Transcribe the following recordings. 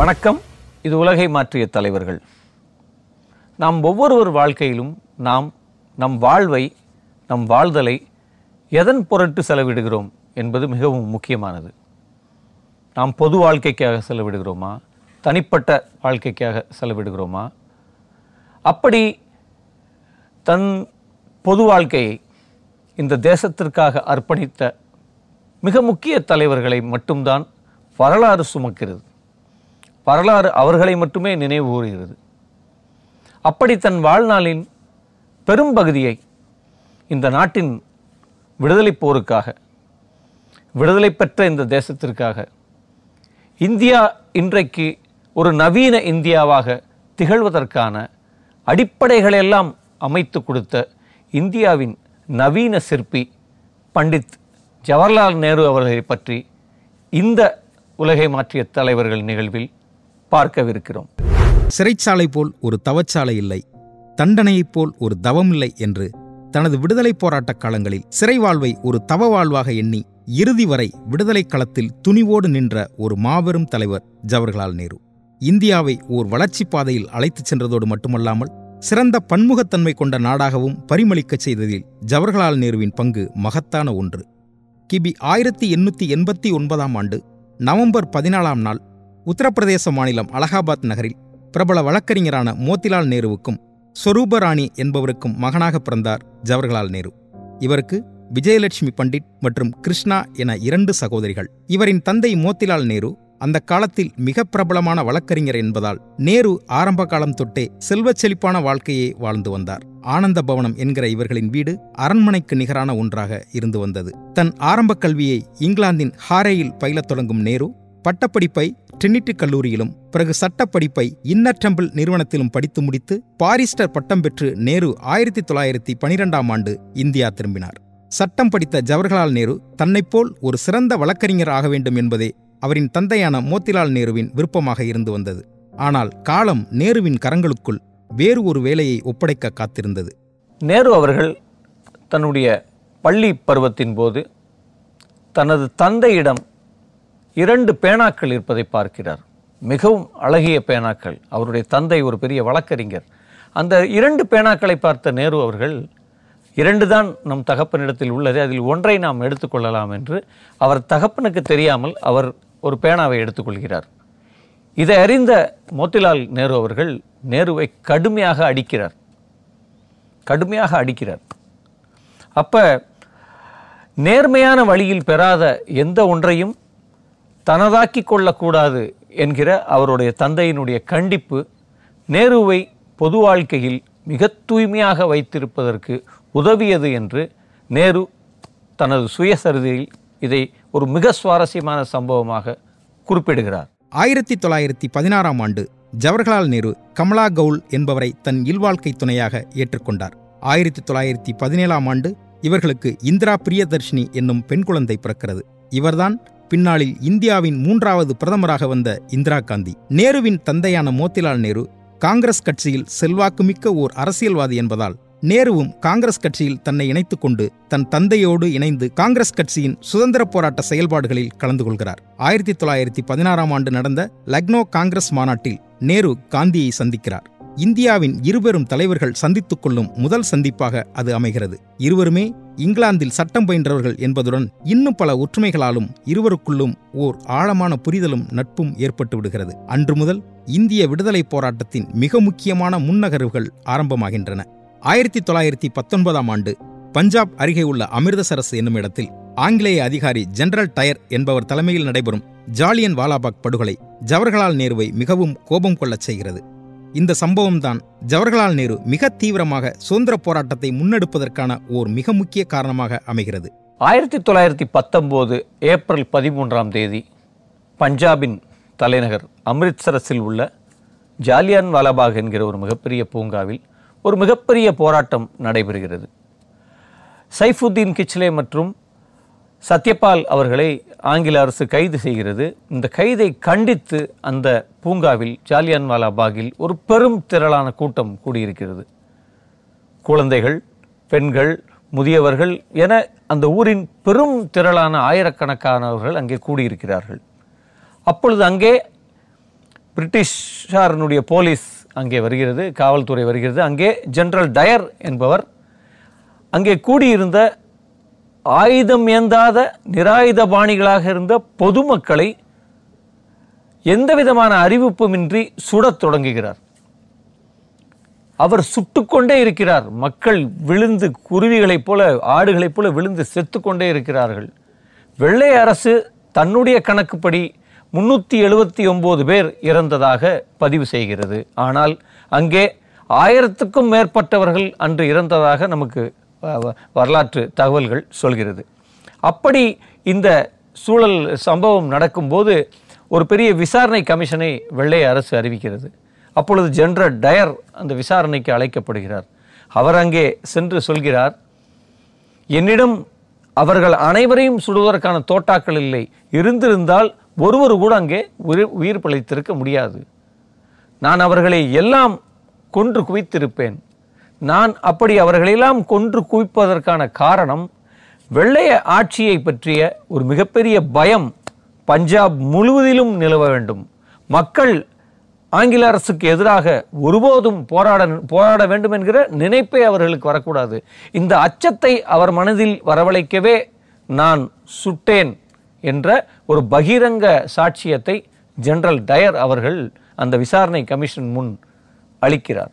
வணக்கம். இது உலகை மாற்றிய தலைவர்கள். நாம் ஒவ்வொருவர் வாழ்க்கையிலும் நாம் நம் வாழ்வை நம் வாழ்தலை எதன் பொருட்டு செலவிடுகிறோம் என்பது மிகவும் முக்கியமானது. நாம் பொது வாழ்க்கைக்காக செலவிடுகிறோமா? தனிப்பட்ட வாழ்க்கைக்காக செலவிடுகிறோமா? அப்படி தன் பொது வாழ்க்கையை இந்த தேசத்திற்காக அர்ப்பணித்த மிக முக்கிய தலைவர்களை மட்டும்தான் வரலாறு சுமக்கிறது. வரலாறு அவர்களை மட்டுமே நினைவு கூறுகிறது. அப்படி தன் வாழ்நாளின் பெரும்பகுதியை இந்த நாட்டின் விடுதலை போருக்காக விடுதலை பெற்ற இந்த தேசத்திற்காக இந்தியா இன்றைக்கு ஒரு நவீன இந்தியாவாக திகழ்வதற்கான அடிப்படைகளெல்லாம் அமைத்து கொடுத்த இந்தியாவின் நவீன சிற்பி பண்டித் ஜவஹர்லால் நேரு அவர்களை பற்றி இந்த உலகை மாற்றிய தலைவர்கள் நிகழ்வில் பார்க்கவிருக்கிறோம். சிறைச்சாலை போல் ஒரு தவச்சாலை இல்லை. தண்டனையைப் போல் ஒரு தவம் இல்லை என்று தனது விடுதலைப் போராட்டக் காலங்களில் சிறை வாழ்வை ஒரு தவ வாழ்வாக எண்ணி இறுதி வரை விடுதலைக் களத்தில் துணிவோடு நின்ற ஒரு மாபெரும் தலைவர் ஜவஹர்லால் நேரு. இந்தியாவை ஓர் வளர்ச்சிப் பாதையில் அழைத்துச் சென்றதோடு மட்டுமல்லாமல் சிறந்த பன்முகத்தன்மை கொண்ட நாடாகவும் பரிமளிக்கச் செய்ததில் ஜவஹர்லால் நேருவின் பங்கு மகத்தான ஒன்று. கிபி ஆயிரத்தி எண்ணூற்றி எண்பத்தி ஒன்பதாம் ஆண்டு நவம்பர் பதினாலாம் நாள் உத்தரப்பிரதேச மாநிலம் அலகாபாத் நகரில் பிரபல வழக்கறிஞரான மோத்திலால் நேருவுக்கும் ஸ்வரூபராணி என்பவருக்கும் மகனாக பிறந்தார் ஜவஹர்லால் நேரு. இவருக்கு விஜயலட்சுமி பண்டிட் மற்றும் கிருஷ்ணா என இரண்டு சகோதரிகள். இவரின் தந்தை மோத்திலால் நேரு அந்த காலத்தில் மிக பிரபலமான வழக்கறிஞர் என்பதால் நேரு ஆரம்ப காலம் தொட்டே செல்வச் செழிப்பான வாழ்க்கையை வாழ்ந்து வந்தார். ஆனந்த பவனம் என்கிற இவர்களின் வீடு அரண்மனைக்கு நிகரான ஒன்றாக இருந்து வந்தது. தன் ஆரம்பக் கல்வியை இங்கிலாந்தின் ஹாரேயில் பயிலத் தொடங்கும் நேரு பட்டப்படிப்பை ட்ரினிட்டி கல்லூரியிலும் பிறகு சட்டப்படிப்பை இன்னர் டெம்பிள் நிறுவனத்திலும் படித்து முடித்து பாரிஸ்டர் பட்டம் பெற்று நேரு ஆயிரத்தி தொள்ளாயிரத்தி பனிரெண்டாம் ஆண்டு இந்தியா திரும்பினார். சட்டம் படித்த ஜவஹர்லால் நேரு தன்னைப்போல் ஒரு சிறந்த வழக்கறிஞர் ஆக வேண்டும் என்பதே அவரின் தந்தையான மோத்திலால் நேருவின் விருப்பமாக இருந்து வந்தது. ஆனால் காலம் நேருவின் கரங்களுக்குள் வேறு ஒரு வேலையை ஒப்படைக்க காத்திருந்தது. நேரு அவர்கள் தன்னுடைய பள்ளி பருவத்தின் போது தனது தந்தையிடம் இரண்டு பேனாக்கள் இருப்பதை பார்க்கிறார். மிகவும் அழகிய பேனாக்கள். அவருடைய தந்தை ஒரு பெரிய வழக்கறிஞர். அந்த இரண்டு பேனாக்களை பார்த்த நேரு அவர்கள் இரண்டு தான் நம் தகப்பனிடத்தில் உள்ளது அதில் ஒன்றை நாம் எடுத்துக்கொள்ளலாம் என்று அவர் தகப்பனுக்கு தெரியாமல் அவர் ஒரு பேனாவை எடுத்துக்கொள்கிறார் இதை அறிந்த மோத்திலால் நேரு அவர்கள் நேருவை கடுமையாக அடிக்கிறார். கடுமையாக அடிக்கிறார். அப்போ நேர்மையான வழியில் பெறாத எந்த ஒன்றையும் தனதாக்கி கொள்ளக்கூடாது என்கிற அவருடைய தந்தையினுடைய கண்டிப்பு நேருவை பொது வாழ்க்கையில் மிக தூய்மையாக வைத்திருப்பதற்கு உதவியது என்று நேரு தனது சுயசரிதையில் இதை ஒரு மிக சுவாரஸ்யமான சம்பவமாக குறிப்பிடுகிறார். ஆயிரத்தி தொள்ளாயிரத்தி பதினாறாம் ஆண்டு ஜவஹர்லால் நேரு கமலா கவுல் என்பவரை தன் இல்வாழ்க்கை துணையாக ஏற்றுக்கொண்டார். ஆயிரத்தி தொள்ளாயிரத்தி பதினேழாம் ஆண்டு இவர்களுக்கு இந்திரா பிரியதர்ஷினி என்னும் பெண் குழந்தை பிறக்கிறது. இவர்தான் பின்னாளில் இந்தியாவின் மூன்றாவது பிரதமராக வந்த இந்திரா காந்தி. நேருவின் தந்தையான மோத்திலால் நேரு காங்கிரஸ் கட்சியில் செல்வாக்குமிக்க ஓர் அரசியல்வாதி என்பதால் நேருவும் காங்கிரஸ் கட்சியில் தன்னை இணைத்துக் கொண்டு தன் தந்தையோடு இணைந்து காங்கிரஸ் கட்சியின் சுதந்திர போராட்ட செயல்பாடுகளில் கலந்து கொள்கிறார். ஆயிரத்தி தொள்ளாயிரத்தி பதினாறாம் ஆண்டு நடந்த லக்னோ காங்கிரஸ் மாநாட்டில் நேரு காந்தியை சந்திக்கிறார். இந்தியாவின் இருபெரும் தலைவர்கள் சந்தித்துக் கொள்ளும் முதல் சந்திப்பாக அது அமைகிறது. இருவருமே இங்கிலாந்தில் சட்டம் பயின்றவர்கள் என்பதுடன் இன்னும் பல ஒற்றுமைகளாலும் இருவருக்குள்ளும் ஓர் ஆழமான புரிதலும் நட்பும் ஏற்பட்டு விடுகிறது. அன்று முதல் இந்திய விடுதலைப் போராட்டத்தின் மிக முக்கியமான முன்னகர்வுகள் ஆரம்பமாகின்றன. ஆயிரத்தி தொள்ளாயிரத்தி பத்தொன்பதாம் ஆண்டு பஞ்சாப் அருகே உள்ள அமிர்தசரஸ் என்னும் இடத்தில் ஆங்கிலேய அதிகாரி ஜெனரல் டயர் என்பவர் தலைமையில் நடைபெறும் ஜாலியன் வாலாபாக் படுகொலை ஜவஹர்லால் நேருவை மிகவும் கோபம் கொள்ளச் செய்கிறது. இந்த சம்பவம்தான் ஜவஹர்லால் நேரு மிக தீவிரமாக சுதந்திர போராட்டத்தை முன்னெடுப்பதற்கான ஓர் மிக முக்கிய காரணமாக அமைகிறது. ஆயிரத்தி தொள்ளாயிரத்தி பத்தொம்போது ஏப்ரல் பதிமூன்றாம் தேதி பஞ்சாபின் தலைநகர் அமிர்த்சரஸில் உள்ள ஜாலியான் வாலாபாக் என்கிற ஒரு மிகப்பெரிய பூங்காவில் ஒரு மிகப்பெரிய போராட்டம் நடைபெறுகிறது. சைஃபுத்தீன் கிச்லே மற்றும் சத்யபால் அவர்களை ஆங்கில அரசு கைது செய்கிறது. இந்த கைதை கண்டித்து அந்த பூங்காவில் ஜாலியான்வாலா பாகில் ஒரு பெரும் திரளான கூட்டம் கூடியிருக்கிறது. குழந்தைகள் பெண்கள் முதியவர்கள் என அந்த ஊரின் பெரும் திரளான ஆயிரக்கணக்கானவர்கள் அங்கே கூடியிருக்கிறார்கள். அப்பொழுது அங்கே பிரிட்டிஷாரனுடைய போலீஸ் அங்கே வருகிறது காவல்துறை வருகிறது. அங்கே ஜெனரல் டயர் என்பவர் அங்கே கூடியிருந்த ஆயுதம் ஏந்தாத நிராயுத பாணிகளாக இருந்த பொதுமக்களை எந்த விதமான அறிவிப்புமின்றி சுடத் தொடங்குகிறார். அவர் சுட்டுக்கொண்டே இருக்கிறார். மக்கள் விழுந்து குருவிகளைப் போல ஆடுகளைப் போல விழுந்து செத்துக்கொண்டே இருக்கிறார்கள். வெள்ளை அரசு தன்னுடைய கணக்குப்படி முன்னூற்றி எழுபத்தி ஒம்பது பேர் இறந்ததாக பதிவு செய்கிறது. ஆனால் அங்கே ஆயிரத்துக்கும் மேற்பட்டவர்கள் அன்று இறந்ததாக நமக்கு வரலாற்று தகவல்கள் சொல்கிறது. அப்படி இந்த சூழல் சம்பவம் நடக்கும்போது ஒரு பெரிய விசாரணை கமிஷனை வெள்ளை அரசு அறிவிக்கிறது. அப்பொழுது ஜெனரல் டயர் அந்த விசாரணைக்கு அழைக்கப்படுகிறார். அவர் அங்கே சென்று சொல்கிறார் என்னிடம் அவர்கள் அனைவரையும் சுடுவதற்கான தோட்டாக்கள் இல்லை. இருந்திருந்தால் ஒருவர் கூட அங்கே உயிர் உயிர் பிழைத்திருக்க முடியாது. நான் அவர்களை எல்லாம் கொன்று குவித்திருப்பேன். நான் அப்படி அவர்களெல்லாம் கொன்று குவிப்பதற்கான காரணம் வெள்ளைய ஆட்சியை பற்றிய ஒரு மிகப்பெரிய பயம் பஞ்சாப் முழுவதிலும் நிலவ வேண்டும். மக்கள் ஆங்கில அரசுக்கு எதிராக ஒருபோதும் போராட போராட வேண்டும் என்கிற நினைப்பே அவர்களுக்கு வரக்கூடாது. இந்த அச்சத்தை அவர் மனதில் வரவழைக்கவே நான் சுட்டேன் என்ற ஒரு பகிரங்க சாட்சியத்தை ஜெனரல் டயர் அவர்கள் அந்த விசாரணை கமிஷன் முன் அளிக்கிறார்.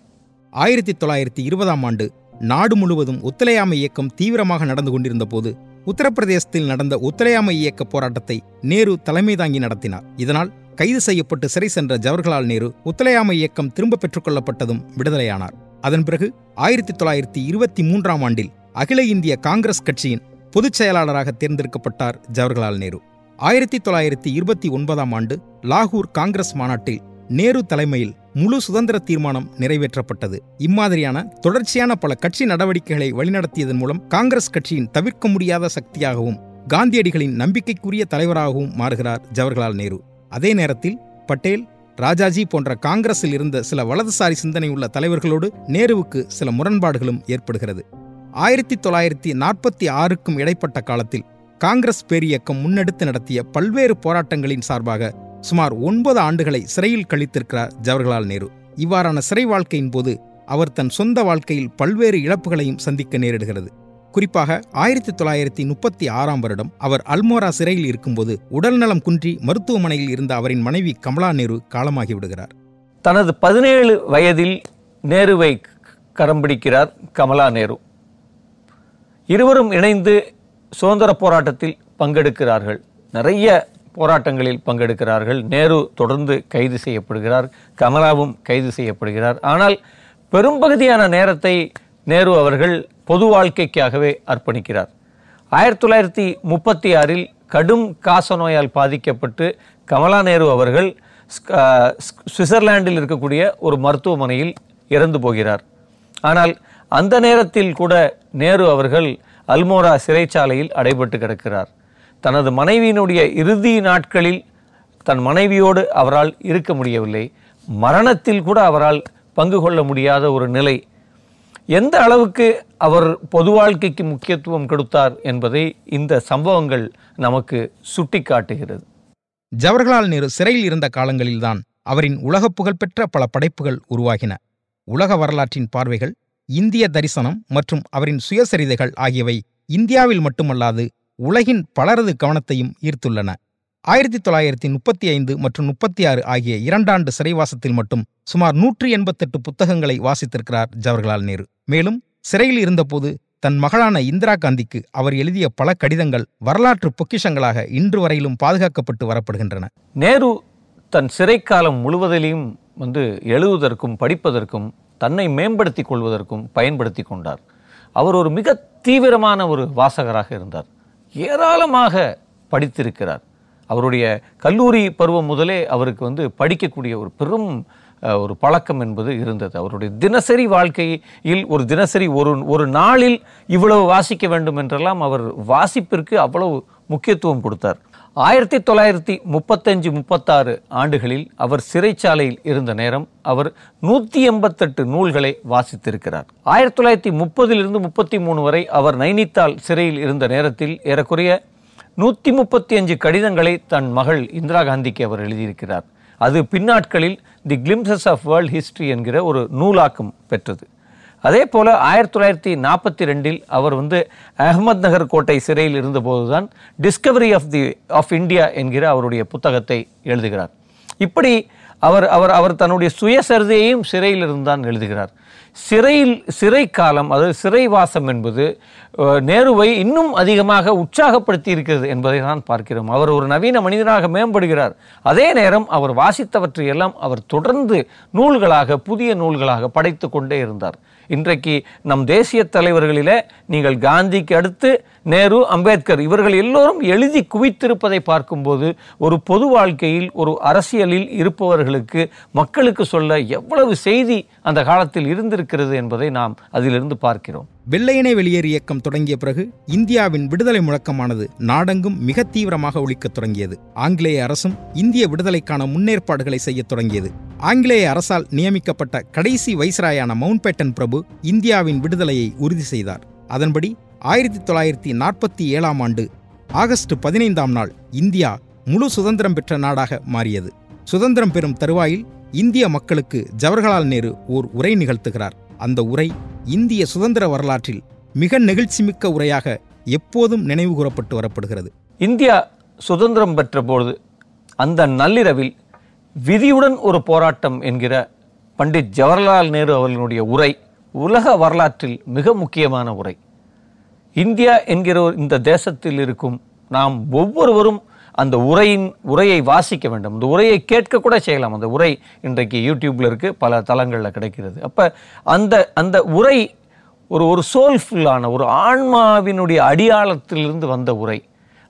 ஆயிரத்தி தொள்ளாயிரத்தி இருபதாம் ஆண்டு நாடு முழுவதும் ஒத்துழையாமை இயக்கம் தீவிரமாக நடந்து கொண்டிருந்த போது உத்தரப்பிரதேசத்தில் நடந்த ஒத்துழையாமை இயக்க போராட்டத்தை நேரு தலைமை தாங்கி நடத்தினார். இதனால் கைது செய்யப்பட்டு சிறை சென்ற ஜவஹர்லால் நேரு ஒத்துழையாமை இயக்கம் திரும்ப பெற்றுக்கொள்ளப்பட்டதும் விடுதலையானார். அதன் பிறகு ஆயிரத்தி தொள்ளாயிரத்தி இருபத்தி மூன்றாம் ஆண்டில் அகில இந்திய காங்கிரஸ் கட்சியின் பொதுச் செயலாளராக தேர்ந்தெடுக்கப்பட்டார் ஜவஹர்லால் நேரு. ஆயிரத்தி தொள்ளாயிரத்தி இருபத்தி ஒன்பதாம் ஆண்டு லாகூர் காங்கிரஸ் மாநாட்டில் நேரு தலைமையில் முழு சுதந்திர தீர்மானம் நிறைவேற்றப்பட்டது. இம்மாதிரியான தொடர்ச்சியான பல கட்சி நடவடிக்கைகளை வழிநடத்தியதன் மூலம் காங்கிரஸ் கட்சியின் தவிர்க்க முடியாத சக்தியாகவும் காந்தியடிகளின் நம்பிக்கைக்குரிய தலைவராகவும் மாறுகிறார் ஜவஹர்லால் நேரு. அதே நேரத்தில் பட்டேல் ராஜாஜி போன்ற காங்கிரஸில் இருந்த சில வலதுசாரி சிந்தனை உள்ள தலைவர்களோடு நேருவுக்கு சில முரண்பாடுகளும் ஏற்படுகிறது. ஆயிரத்தி தொள்ளாயிரத்தி நாற்பத்தி ஆறுக்கும் இடைப்பட்ட காலத்தில் காங்கிரஸ் பேரியக்கம் முன்னெடுத்து நடத்திய பல்வேறு போராட்டங்களின் சார்பாக சுமார் ஒன்பது ஆண்டுகளை சிறையில் கழித்திருக்கிறார் ஜவஹர்லால் நேரு. இவ்வாறான சிறை வாழ்க்கையின் போது அவர் தன் சொந்த வாழ்க்கையில் பல்வேறு இழப்புகளையும் சந்திக்க நேரிடுகிறது. குறிப்பாக ஆயிரத்தி தொள்ளாயிரத்தி முப்பத்தி ஆறாம் வருடம் அவர் அல்மோரா சிறையில் இருக்கும்போது உடல்நலம் குன்றி மருத்துவமனையில் இருந்த அவரின் மனைவி கமலா நேரு காலமாகி விடுகிறார். தனது பதினேழு வயதில் நேருவை கரம் பிடிக்கிறார் கமலா நேரு. இருவரும் இணைந்து சுதந்திர போராட்டத்தில் பங்கெடுக்கிறார்கள். நிறைய போராட்டங்களில் பங்கெடுக்கிறார்கள். நேரு தொடர்ந்து கைது செய்யப்படுகிறார். கமலாவும் கைது செய்யப்படுகிறார். ஆனால் பெரும்பகுதியான நேரத்தை நேரு அவர்கள் பொது வாழ்க்கைக்காகவே அர்ப்பணிக்கிறார். ஆயிரத்தி தொள்ளாயிரத்தி முப்பத்தி ஆறில் கடும் காச நோயால் பாதிக்கப்பட்டு கமலா நேரு அவர்கள் ஸ்க- சுவிட்சர்லாந்தில் இருக்கக்கூடிய ஒரு மருத்துவமனையில் இறந்து போகிறார். ஆனால் அந்த நேரத்தில் கூட நேரு அவர்கள் அல்மோரா சிறைச்சாலையில் அடைபட்டு கிடக்கிறார். தனது மனைவியினுடைய இறுதி நாட்களில் தன் மனைவியோடு அவரால் இருக்க முடியவில்லை. மரணத்தில் கூட அவரால் பங்கு கொள்ள முடியாத ஒரு நிலை. எந்த அளவுக்கு அவர் பொது வாழ்க்கைக்கு முக்கியத்துவம் கொடுத்தார் என்பதை இந்த சம்பவங்கள் நமக்கு சுட்டிக்காட்டுகிறது. ஜவஹர்லால் நேரு சிறையில் இருந்த காலங்களில்தான் அவரின் உலகப் புகழ்பெற்ற பல படைப்புகள் உருவாகின. உலக வரலாற்றின் பார்வைகள் இந்திய தரிசனம் மற்றும் அவரின் சுயசரிதைகள் ஆகியவை இந்தியாவில் மட்டுமல்லாது உலகின் பலரது கவனத்தையும் ஈர்த்துள்ளன. ஆயிரத்தி தொள்ளாயிரத்தி முப்பத்தி ஐந்து மற்றும் முப்பத்தி ஆறு ஆகிய இரண்டாண்டு சிறைவாசத்தில் மட்டும் சுமார் நூற்றி எண்பத்தெட்டு புத்தகங்களை வாசித்திருக்கிறார் ஜவஹர்லால் நேரு. மேலும் சிறையில் இருந்தபோது தன் மகளான இந்திரா காந்திக்கு அவர் எழுதிய பல கடிதங்கள் வரலாற்று பொக்கிஷங்களாக இன்று வரையிலும் பாதுகாக்கப்பட்டு வரப்படுகின்றன. நேரு தன் சிறைக்காலம் முழுவதிலையும் வந்து எழுதுவதற்கும் படிப்பதற்கும் தன்னை மேம்படுத்திக் கொள்வதற்கும் பயன்படுத்தி கொண்டார். அவர் ஒரு மிக தீவிரமான ஒரு வாசகராக இருந்தார். ஏராளமாக படித்திருக்கிறார். அவருடைய கல்லூரி பருவம் முதலே அவருக்கு வந்து படிக்கக்கூடிய ஒரு பெரும் ஒரு பழக்கம் என்பது இருந்தது. அவருடைய தினசரி வாழ்க்கையில் ஒரு தினசரி ஒரு ஒரு நாளில் இவ்வளவு வாசிக்க வேண்டும் என்றெல்லாம் அவர் வாசிப்பிற்கு அவ்வளவு முக்கியத்துவம் கொடுத்தார். ஆயிரத்தி தொள்ளாயிரத்தி முப்பத்தஞ்சு முப்பத்தாறு ஆண்டுகளில் அவர் சிறைச்சாலையில் இருந்த நேரம் அவர் நூற்றி எண்பத்தெட்டு நூல்களை வாசித்திருக்கிறார். ஆயிரத்தி தொள்ளாயிரத்தி முப்பதிலிருந்து முப்பத்தி மூணு வரை அவர் நைனித்தால் சிறையில் இருந்த நேரத்தில் ஏறக்குறைய நூற்றி முப்பத்தி அஞ்சு கடிதங்களை தன் மகள் இந்திரா காந்திக்கு அவர் எழுதியிருக்கிறார். அது பின்னாட்களில் the glimpses of world history என்கிற ஒரு நூலாக்கம் பெற்றது. அதே போல் ஆயிரத்தி தொள்ளாயிரத்தி நாற்பத்தி ரெண்டில் அவர் வந்து அகமத் நகர் கோட்டை சிறையில் இருந்தபோதுதான் discovery of the of India என்கிற அவருடைய புத்தகத்தை எழுதுகிறார். இப்படி அவர் அவர் அவர் தன்னுடைய சுயசரிதையையும் சிறையில் இருந்தான் எழுதுகிறார். சிறையில் சிறை காலம் அதாவது சிறைவாசம் என்பது நேருவை இன்னும் அதிகமாக உற்சாகப்படுத்தி இருக்கிறது என்பதை தான் பார்க்கிறோம். அவர் ஒரு நவீன மனிதனாக மேம்படுகிறார். அதே நேரம் அவர் வாசித்தவற்றையெல்லாம் அவர் தொடர்ந்து நூல்களாக புதிய நூல்களாக படைத்து கொண்டே இருந்தார். இன்றைக்கு நம் தேசிய தலைவர்களிலே நீங்கள் காந்திக்கு அடுத்து நேரு அம்பேத்கர் இவர்கள் எல்லோரும் எழுதி குவித்திருப்பதை பார்க்கும்போது ஒரு பொது வாழ்க்கையில் ஒரு அரசியலில் இருப்பவர்களுக்கு மக்களுக்கு சொல்ல எவ்வளவு செய்தி அந்த காலத்தில் இருந்திருக்கிறது என்பதை நாம் அதிலிருந்து பார்க்கிறோம். வெள்ளையனே வெளியேறு இயக்கம் தொடங்கிய பிறகு இந்தியாவின் விடுதலை முழக்கமானது நாடெங்கும் மிக தீவிரமாக ஒழிக்கத் தொடங்கியது. ஆங்கிலேய அரசும் இந்திய விடுதலைக்கான முன்னேற்பாடுகளை செய்யத் தொடங்கியது. ஆங்கிலேய அரசால் நியமிக்கப்பட்ட கடைசி வைஸ்ராயான மவுண்ட்பேட்டன் பிரபு இந்தியாவின் விடுதலையை உறுதி செய்தார். அதன்படி ஆயிரத்தி தொள்ளாயிரத்தி நாற்பத்தி ஏழாம் ஆண்டு ஆகஸ்ட் பதினைந்தாம் நாள் இந்தியா முழு சுதந்திரம் பெற்ற நாடாக மாறியது. சுதந்திரம் பெறும் தருவாயில் இந்திய மக்களுக்கு ஜவஹர்லால் நேரு ஓர் உரை நிகழ்த்துகிறார். அந்த உரை இந்திய சுதந்திர வரலாற்றில் மிக நெகிழ்ச்சிமிக்க உரையாக எப்போதும் நினைவு கூறப்பட்டு வரப்படுகிறது. இந்தியா சுதந்திரம் பெற்ற பொழுது அந்த நள்ளிரவில் விதியுடன் ஒரு போராட்டம் என்கிற பண்டிட் ஜவஹர்லால் நேரு அவர்களுடைய உரை உலக வரலாற்றில் மிக முக்கியமான உரை. இந்தியா என்கிற ஒரு இந்த தேசத்தில் இருக்கும் நாம் ஒவ்வொருவரும் அந்த உரையின் உரையை வாசிக்க வேண்டும். அந்த உரையை கேட்க கூட செய்யலாம். அந்த உரை இன்றைக்கு யூடியூப்பில் இருக்குது பல தளங்களில் கிடைக்கிறது. அப்போ அந்த அந்த உரை ஒரு ஒரு சோல்ஃபுல்லான ஒரு ஆன்மாவினுடைய அடியாளத்திலிருந்து வந்த உரை.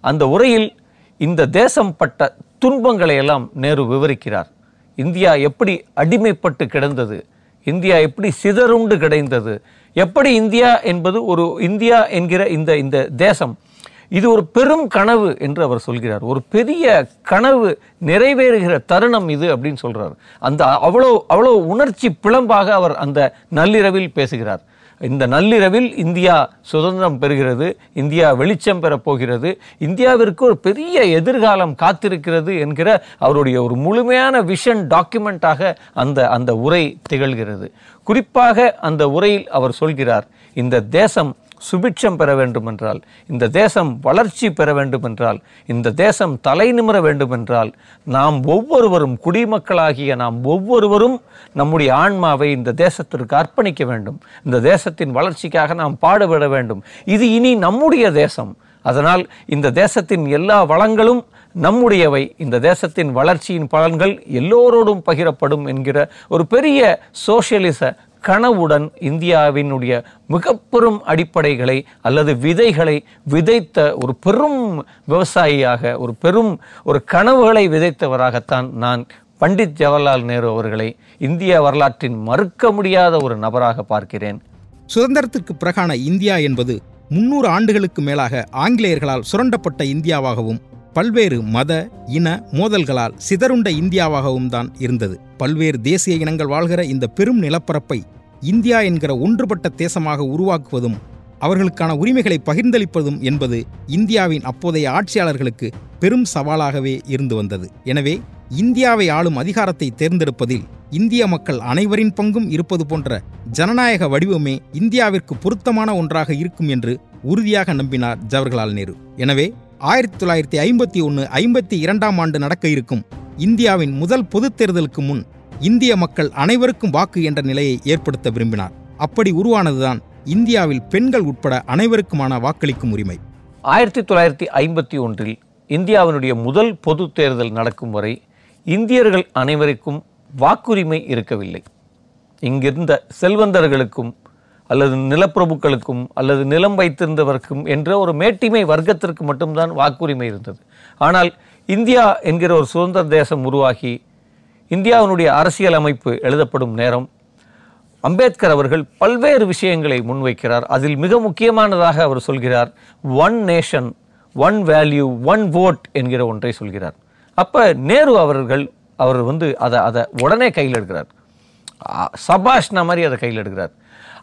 அந்த உரையில் இந்த தேசம் பட்ட துன்பங்களை எல்லாம் நேரு விவரிக்கிறார். இந்தியா எப்படி அடிமைப்பட்டு கிடந்தது? இந்தியா எப்படி சிதறுண்டு கிடைந்தது? எப்படி இந்தியா என்பது ஒரு இந்தியா என்கிற இந்த இந்த தேசம் இது ஒரு பெரும் கனவு என்று அவர் சொல்கிறார். ஒரு பெரிய கனவு நிறைவேறுகிற தருணம் இது அப்படின்னு சொல்கிறார் அந்த அவ்வளோ அவ்வளோ உணர்ச்சி பிளம்பாக அவர் அந்த நள்ளிரவில் பேசுகிறார். இந்த நள்ளிரவில் இந்தியா சுதந்திரம் பெறுகிறது இந்தியா வெளிச்சம் பெறப்போகிறது இந்தியாவிற்கு ஒரு பெரிய எதிர்காலம் காத்திருக்கிறது என்கிற அவருடைய ஒரு முழுமையான விஷன் டாக்குமெண்ட்டாக அந்த அந்த உரை திகழ்கிறது. குறிப்பாக அந்த உரையில் அவர் சொல்கிறார் இந்த தேசம் சுபிட்சம் பெற வேண்டுமென்றால் இந்த தேசம் வளர்ச்சி பெற வேண்டுமென்றால் இந்த தேசம் தலை நிமிர வேண்டுமென்றால் நாம் ஒவ்வொருவரும் குடிமக்களாகிய நாம் ஒவ்வொருவரும் நம்முடைய ஆன்மாவை இந்த தேசத்திற்கு அர்ப்பணிக்க வேண்டும். இந்த தேசத்தின் வளர்ச்சிக்காக நாம் பாடுபட வேண்டும். இது இனி நம்முடைய தேசம். அதனால் இந்த தேசத்தின் எல்லா வளங்களும் நம்முடையவை. இந்த தேசத்தின் வளர்ச்சியின் பலன்கள் எல்லோரோடும் பகிரப்படும் என்கிற ஒரு பெரிய சோசியலிச கனவுடன் இந்தியாவினுடைய மிக பெரும் அடிப்படைகளை அல்லது விதைகளை விதைத்த ஒரு பெரும் விவசாயியாக ஒரு பெரும் ஒரு கனவுகளை விதைத்தவராகத்தான் நான் பண்டித் ஜவஹர்லால் நேரு அவர்களை இந்திய வரலாற்றின் மறுக்க முடியாத ஒரு நபராக பார்க்கிறேன். சுதந்திரத்திற்கு பிறகான இந்தியா என்பது முன்னூறு ஆண்டுகளுக்கு மேலாக ஆங்கிலேயர்களால் சுரண்டப்பட்ட இந்தியாவாகவும் பல்வேறு மத இன மோதல்களால் சிதறுண்ட இந்தியாவாகவும் தான் இருந்தது. பல்வேறு தேசிய இனங்கள் வாழ்கிற இந்த பெரும் நிலப்பரப்பை இந்தியா என்கிற ஒன்றுபட்ட தேசமாக உருவாக்குவதும் அவர்களுக்கான உரிமைகளை பகிர்ந்தளிப்பதும் என்பது இந்தியாவின் அப்போதைய ஆட்சியாளர்களுக்கு பெரும் சவாலாகவே இருந்து வந்தது. எனவே இந்தியாவை ஆளும் அதிகாரத்தை தேர்ந்தெடுப்பதில் இந்திய மக்கள் அனைவரின் பங்கும் இருப்பது போன்ற ஜனநாயக வடிவமே இந்தியாவிற்கு பொருத்தமான ஒன்றாக இருக்கும் என்று உறுதியாக நம்பினார் ஜவஹர்லால் நேரு. எனவே ஆயிரத்தி தொள்ளாயிரத்தி ஐம்பத்தி ஒன்று ஐம்பத்தி இரண்டாம் ஆண்டு நடக்க இருக்கும் இந்தியாவின் முதல் பொதுத் தேர்தலுக்கு முன் இந்திய மக்கள் அனைவருக்கும் வாக்கு என்ற நிலையை ஏற்படுத்த விரும்பினார். அப்படி உருவானதுதான் இந்தியாவில் பெண்கள் உட்பட அனைவருக்குமான வாக்களிக்கும் உரிமை. ஆயிரத்தி தொள்ளாயிரத்தி ஐம்பத்தி ஒன்றில் இந்தியாவினுடைய முதல் பொது தேர்தல் நடக்கும் வரை இந்தியர்கள் அனைவருக்கும் வாக்குரிமை இருக்கவில்லை. இங்கிருந்த செல்வந்தர்களுக்கும் அல்லது நிலப்பிரபுக்களுக்கும் அல்லது நிலம் வைத்திருந்தவர்க்கும் என்ற ஒரு மேட்டிமை வர்க்கத்திற்கு மட்டும்தான் வாக்குரிமை இருந்தது. ஆனால் இந்தியா என்கிற ஒரு சுதந்திர தேசம் உருவாகி இந்தியாவினுடைய அரசியல் அமைப்பு எழுதப்படும் நேரம். அம்பேத்கர் அவர்கள் பல்வேறு விஷயங்களை முன்வைக்கிறார். அதில் மிக முக்கியமானதாக அவர் சொல்கிறார் one nation one value one vote என்கிற ஒன்றை சொல்கிறார். அப்போ நேரு அவர்கள் அவர் வந்து அதை அதை உடனே கையில் எடுக்கிறார். சபாஷ்னா மாதிரி அதை கையில் எடுக்கிறார்.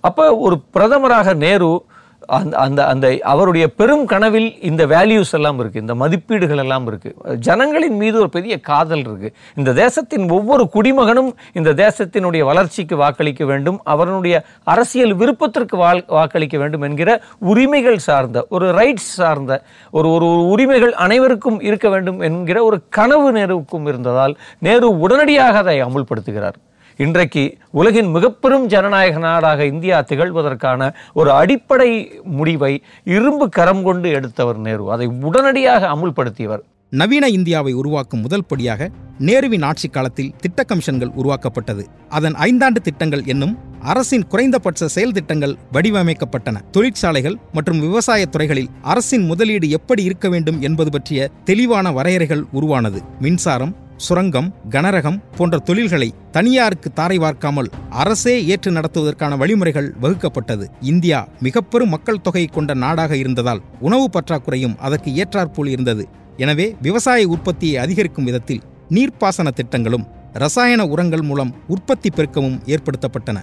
அப்போ ஒரு பிரதமராக நேரு அந்த அந்த அந்த அவருடைய பெரும் கனவில் இந்த வேல்யூஸ் எல்லாம் இருக்கு இந்த மதிப்பீடுகள் எல்லாம் இருக்கு. ஜனங்களின் மீது ஒரு பெரிய காதல் இருக்குது இந்த தேசத்தின் ஒவ்வொரு குடிமகனும் இந்த தேசத்தினுடைய வளர்ச்சிக்கு வாக்களிக்க வேண்டும் அவனுடைய அரசியல் விருப்பத்திற்கு வாழ்- வாக்களிக்க வேண்டும் என்கிற உரிமைகள் சார்ந்த ஒரு ரைட்ஸ் சார்ந்த ஒரு ஒரு ஒரு உரிமைகள் அனைவருக்கும் இருக்க வேண்டும் என்கிற ஒரு கனவு நேருவுக்கும் இருந்ததால் நேரு உடனடியாக அதை அமுல்படுத்துகிறார். இன்றைக்கு உலகின் மிகப்பெரும் ஜனநாயக நாடாக இந்தியா திகழ்வதற்கான ஒரு அடிப்படை முடிவை இரும்பு கரம் கொண்டு எடுத்தவர் நேரு. அதை உடனடியாக அமுல்படுத்தியவர். நவீன இந்தியாவை உருவாக்கும் முதல் படியாக நேருவின் ஆட்சி காலத்தில் திட்ட கமிஷன்கள் உருவாக்கப்பட்டது. அதன் ஐந்தாண்டு திட்டங்கள் என்னும் அரசின் குறைந்தபட்ச செயல் திட்டங்கள் வடிவமைக்கப்பட்டன. தொழிற்சாலைகள் மற்றும் விவசாய துறைகளில் அரசின் முதலீடு எப்படி இருக்க வேண்டும் என்பது பற்றிய தெளிவான வரையறைகள் உருவானது. மின்சாரம் சுரங்கம் கனரகம் போன்ற தொழில்களை தனியாருக்கு தாரை வார்க்காமல் அரசே ஏற்று நடத்துவதற்கான வழிமுறைகள் வகுக்கப்பட்டது. இந்தியா மிகப்பெரும் மக்கள் தொகை கொண்ட நாடாக இருந்ததால் உணவு பற்றாக்குறையும் அதற்கு ஏற்றாற்போல் இருந்தது. எனவே விவசாய உற்பத்தியை அதிகரிக்கும் விதத்தில் நீர்ப்பாசன திட்டங்களும் ரசாயன உரங்கள் மூலம் உற்பத்தி பெருக்கமும் ஏற்படுத்தப்பட்டன.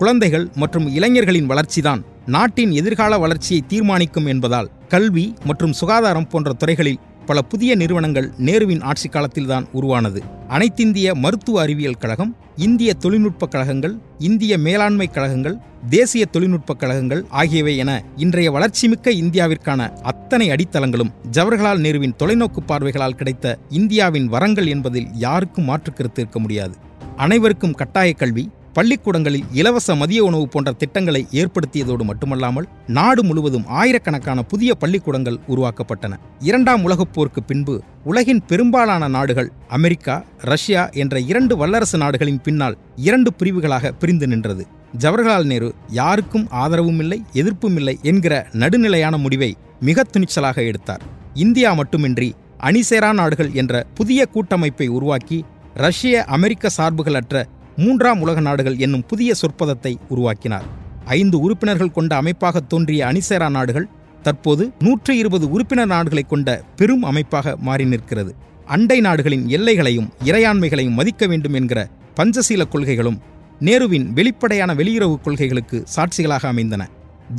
குழந்தைகள் மற்றும் இளைஞர்களின் வளர்ச்சிதான் நாட்டின் எதிர்கால வளர்ச்சியை தீர்மானிக்கும் என்பதால் கல்வி மற்றும் சுகாதாரம் போன்ற துறைகளில் பல புதிய நிறுவனங்கள் நேருவின் ஆட்சி காலத்தில்தான் உருவானது. அனைத்திந்திய மருத்துவ அறிவியல் கழகம் இந்திய தொழில்நுட்பக் கழகங்கள் இந்திய மேலாண்மை கழகங்கள் தேசிய தொழில்நுட்பக் கழகங்கள் ஆகியவை என இன்றைய வளர்ச்சிமிக்க இந்தியாவிற்கான அத்தனை அடித்தளங்களும் ஜவஹர்லால் நேருவின் தொலைநோக்கு பார்வைகளால் கிடைத்த இந்தியாவின் வரங்கள் என்பதில் யாருக்கும் மாற்று கருத்து இருக்க முடியாது. அனைவருக்கும் கட்டாய கல்வி பள்ளிக்கூடங்களில் இலவச மதிய உணவு போன்ற திட்டங்களை ஏற்படுத்தியதோடு மட்டுமல்லாமல் நாடு முழுவதும் ஆயிரக்கணக்கான புதிய பள்ளிக்கூடங்கள் உருவாக்கப்பட்டன. இரண்டாம் உலகப் போருக்கு பின்பு உலகின் பெரும்பாலான நாடுகள் அமெரிக்கா ரஷ்யா என்ற இரண்டு வல்லரசு நாடுகளின் பின்னால் இரண்டு பிரிவுகளாக பிரிந்து நின்றது. ஜவஹர்லால் நேரு யாருக்கும் ஆதரவும் இல்லை எதிர்ப்பும் இல்லை என்கிற நடுநிலையான முடிவை மிக துணிச்சலாக எடுத்தார். இந்தியா மட்டுமின்றி அணிசேரா நாடுகள் என்ற புதிய கூட்டமைப்பை உருவாக்கி ரஷ்ய அமெரிக்க சார்புகளற்ற மூன்றாம் உலக நாடுகள் என்னும் புதிய சொற்பதத்தை உருவாக்கினார். ஐந்து உறுப்பினர்கள் கொண்ட அமைப்பாக தோன்றிய அணிசேரா நாடுகள் தற்போது நூற்றி இருபது உறுப்பினர் நாடுகளை கொண்ட பெரும் அமைப்பாக மாறி நிற்கிறது. அண்டை நாடுகளின் எல்லைகளையும் இறையாண்மைகளையும் மதிக்க வேண்டும் என்கிற பஞ்சசீல கொள்கைகளும் நேருவின் வெளிப்படையான வெளியுறவு கொள்கைகளுக்கு சாட்சிகளாக அமைந்தன.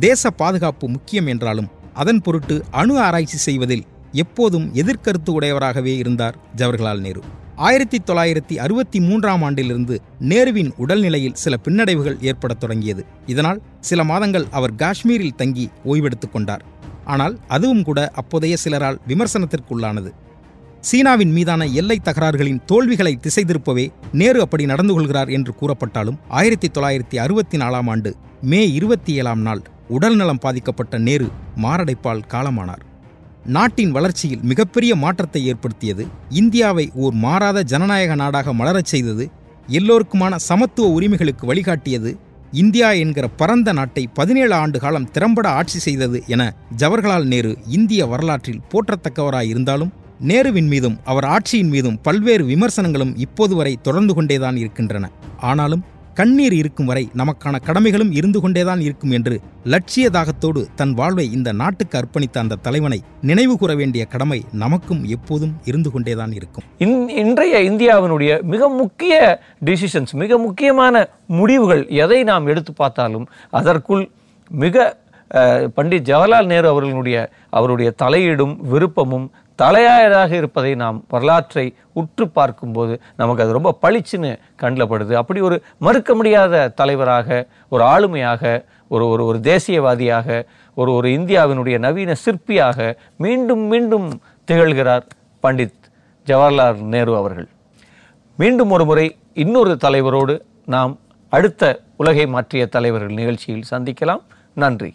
தேச பாதுகாப்பு முக்கியம் என்றாலும் அதன் பொருட்டு அணு ஆராய்ச்சி செய்வதில் எப்போதும் எதிர்கருத்து உடையவராகவே இருந்தார் ஜவஹர்லால் நேரு. ஆயிரத்தி தொள்ளாயிரத்தி அறுபத்தி மூன்றாம் ஆண்டிலிருந்து நேருவின் உடல்நிலையில் சில பின்னடைவுகள் ஏற்படத் தொடங்கியது. இதனால் சில மாதங்கள் அவர் காஷ்மீரில் தங்கி ஓய்வெடுத்துக் கொண்டார். ஆனால் அதுவும் கூட அப்போதைய சிலரால் விமர்சனத்திற்குள்ளானது. சீனாவின் மீதான எல்லை தகராறுகளின் தோல்விகளை திசை திருப்பவே நேரு அப்படி நடந்து கொள்கிறார் என்று கூறப்பட்டாலும் ஆயிரத்தி தொள்ளாயிரத்தி அறுபத்தி நாலாம் ஆண்டு மே இருபத்தி ஏழாம் நாள் உடல்நலம் பாதிக்கப்பட்ட நேரு மாரடைப்பால் காலமானார். நாட்டின் வளர்ச்சியில் மிகப்பெரிய மாற்றத்தை ஏற்படுத்தியது இந்தியாவை ஓர் மாறாத ஜனநாயக நாடாக மலரச் செய்தது எல்லோருக்குமான சமத்துவ உரிமைகளுக்கு வழிகாட்டியது இந்தியா என்கிற பரந்த நாட்டை பதினேழு ஆண்டு காலம் திறம்பட ஆட்சி செய்தது என ஜவஹர்லால் நேரு இந்திய வரலாற்றில் போற்றத்தக்கவராயிருந்தாலும் நேருவின் மீதும் அவர் ஆட்சியின் மீதும் பல்வேறு விமர்சனங்களும் இப்போது வரை தொடர்ந்து கொண்டேதான் இருக்கின்றன. ஆனாலும் கண்ணீர் இருக்கும் வரை நமக்கான கடமைகளும் இருந்து கொண்டேதான் இருக்கும் என்று லட்சிய தாகத்தோடு தன் வாழ்வை இந்த நாட்டுக்கு அர்ப்பணித்த அந்த தலைவனை நினைவு கூற வேண்டிய கடமை நமக்கும் எப்போதும் இருந்து கொண்டேதான் இருக்கும். இன் இன்றைய இந்தியாவினுடைய மிக முக்கிய டிசிஷன்ஸ் மிக முக்கியமான முடிவுகள் எதை நாம் எடுத்து பார்த்தாலும் அதற்குள் மிக பண்டித் பண்டிட் ஜவஹர்லால் நேரு அவர்களுடைய அவருடைய தலையீடும் விருப்பமும் தலையாயராக இருப்பதை நாம் வரலாற்றை உற்று பார்க்கும்போது நமக்கு அது ரொம்ப பளிச்சுன்னு கண்ணில் படுது. அப்படி ஒரு மறுக்க முடியாத தலைவராக ஒரு ஆளுமையாக ஒரு ஒரு ஒரு தேசியவாதியாக ஒரு ஒரு இந்தியாவினுடைய நவீன சிற்பியாக மீண்டும் மீண்டும் திகழ்கிறார் பண்டித் ஜவஹர்லால் நேரு அவர்கள். மீண்டும் ஒரு முறை இன்னொரு தலைவரோடு நாம் அடுத்த உலகை மாற்றிய தலைவர்கள் நிகழ்ச்சியில் சந்திக்கலாம். நன்றி.